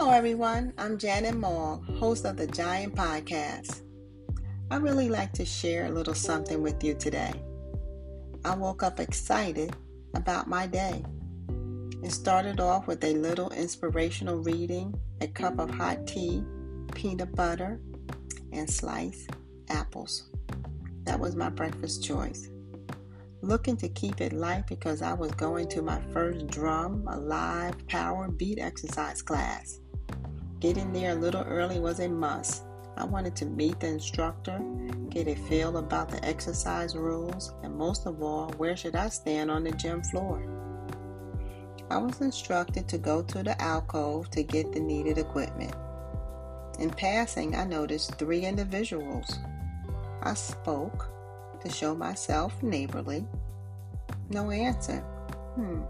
Hello, everyone. I'm Janet Moore, host of the Giant Podcast. I really like to share a little something with you today. I woke up excited about my day. It started off with a little inspirational reading, a cup of hot tea, peanut butter, and sliced apples. That was my breakfast choice. Looking to keep it light because I was going to my first Drums Alive power beat exercise class. Getting there a little early was a must. I wanted to meet the instructor, get a feel about the exercise rules, and most of all, where should I stand on the gym floor? I was instructed to go to the alcove to get the needed equipment. In passing, I noticed three individuals. I spoke to show myself neighborly. No answer. Hmm.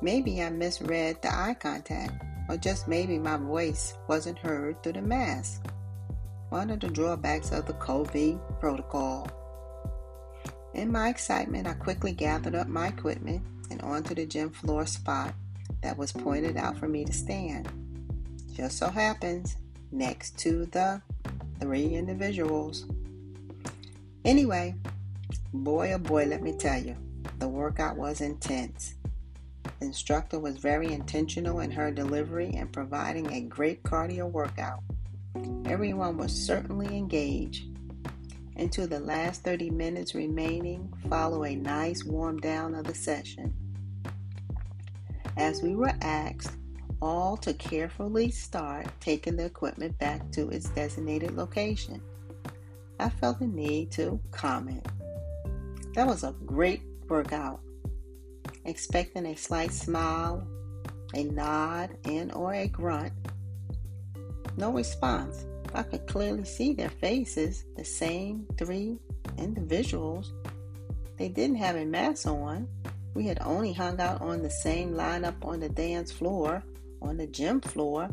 Maybe I misread the eye contact, or just maybe my voice wasn't heard through the mask one of the drawbacks of the COVID protocol. In my excitement, I quickly gathered up my equipment and onto the gym floor spot that was pointed out for me to stand. Just so happens, next to the three individuals. Anyway, boy oh boy, let me tell you, the workout was intense. The instructor was very intentional in her delivery and providing a great cardio workout. Everyone was certainly engaged. Until the last 30 minutes remaining, follow a nice warm down of the session. As we were asked all to carefully start taking the equipment back to its designated location, I felt the need to comment. That was a great workout. Expecting a slight smile, a nod, and or a grunt no response. I could clearly see their faces, the same three individuals. They didn't have a mask on. We had only hung out on the same lineup on the dance floor, on the gym floor,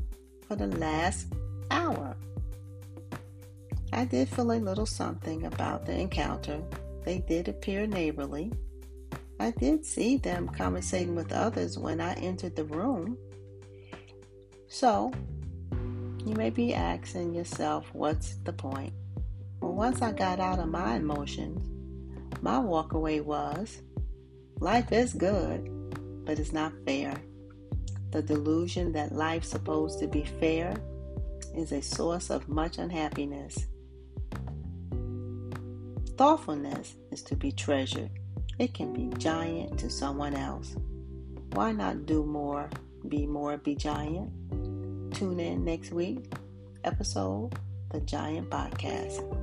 for the last hour. I did feel a little something about the encounter. They did appear neighborly. I did see them conversating with others when I entered the room. So you may be asking yourself, what's the point? Well, once I got out of my emotions, my walkaway was life is good, but it's not fair. The delusion that life's supposed to be fair is a source of much unhappiness. Thoughtfulness is to be treasured. It can be giant to someone else. Why not do more, be more, be giant? Tune in next week, episode The Giant Podcast.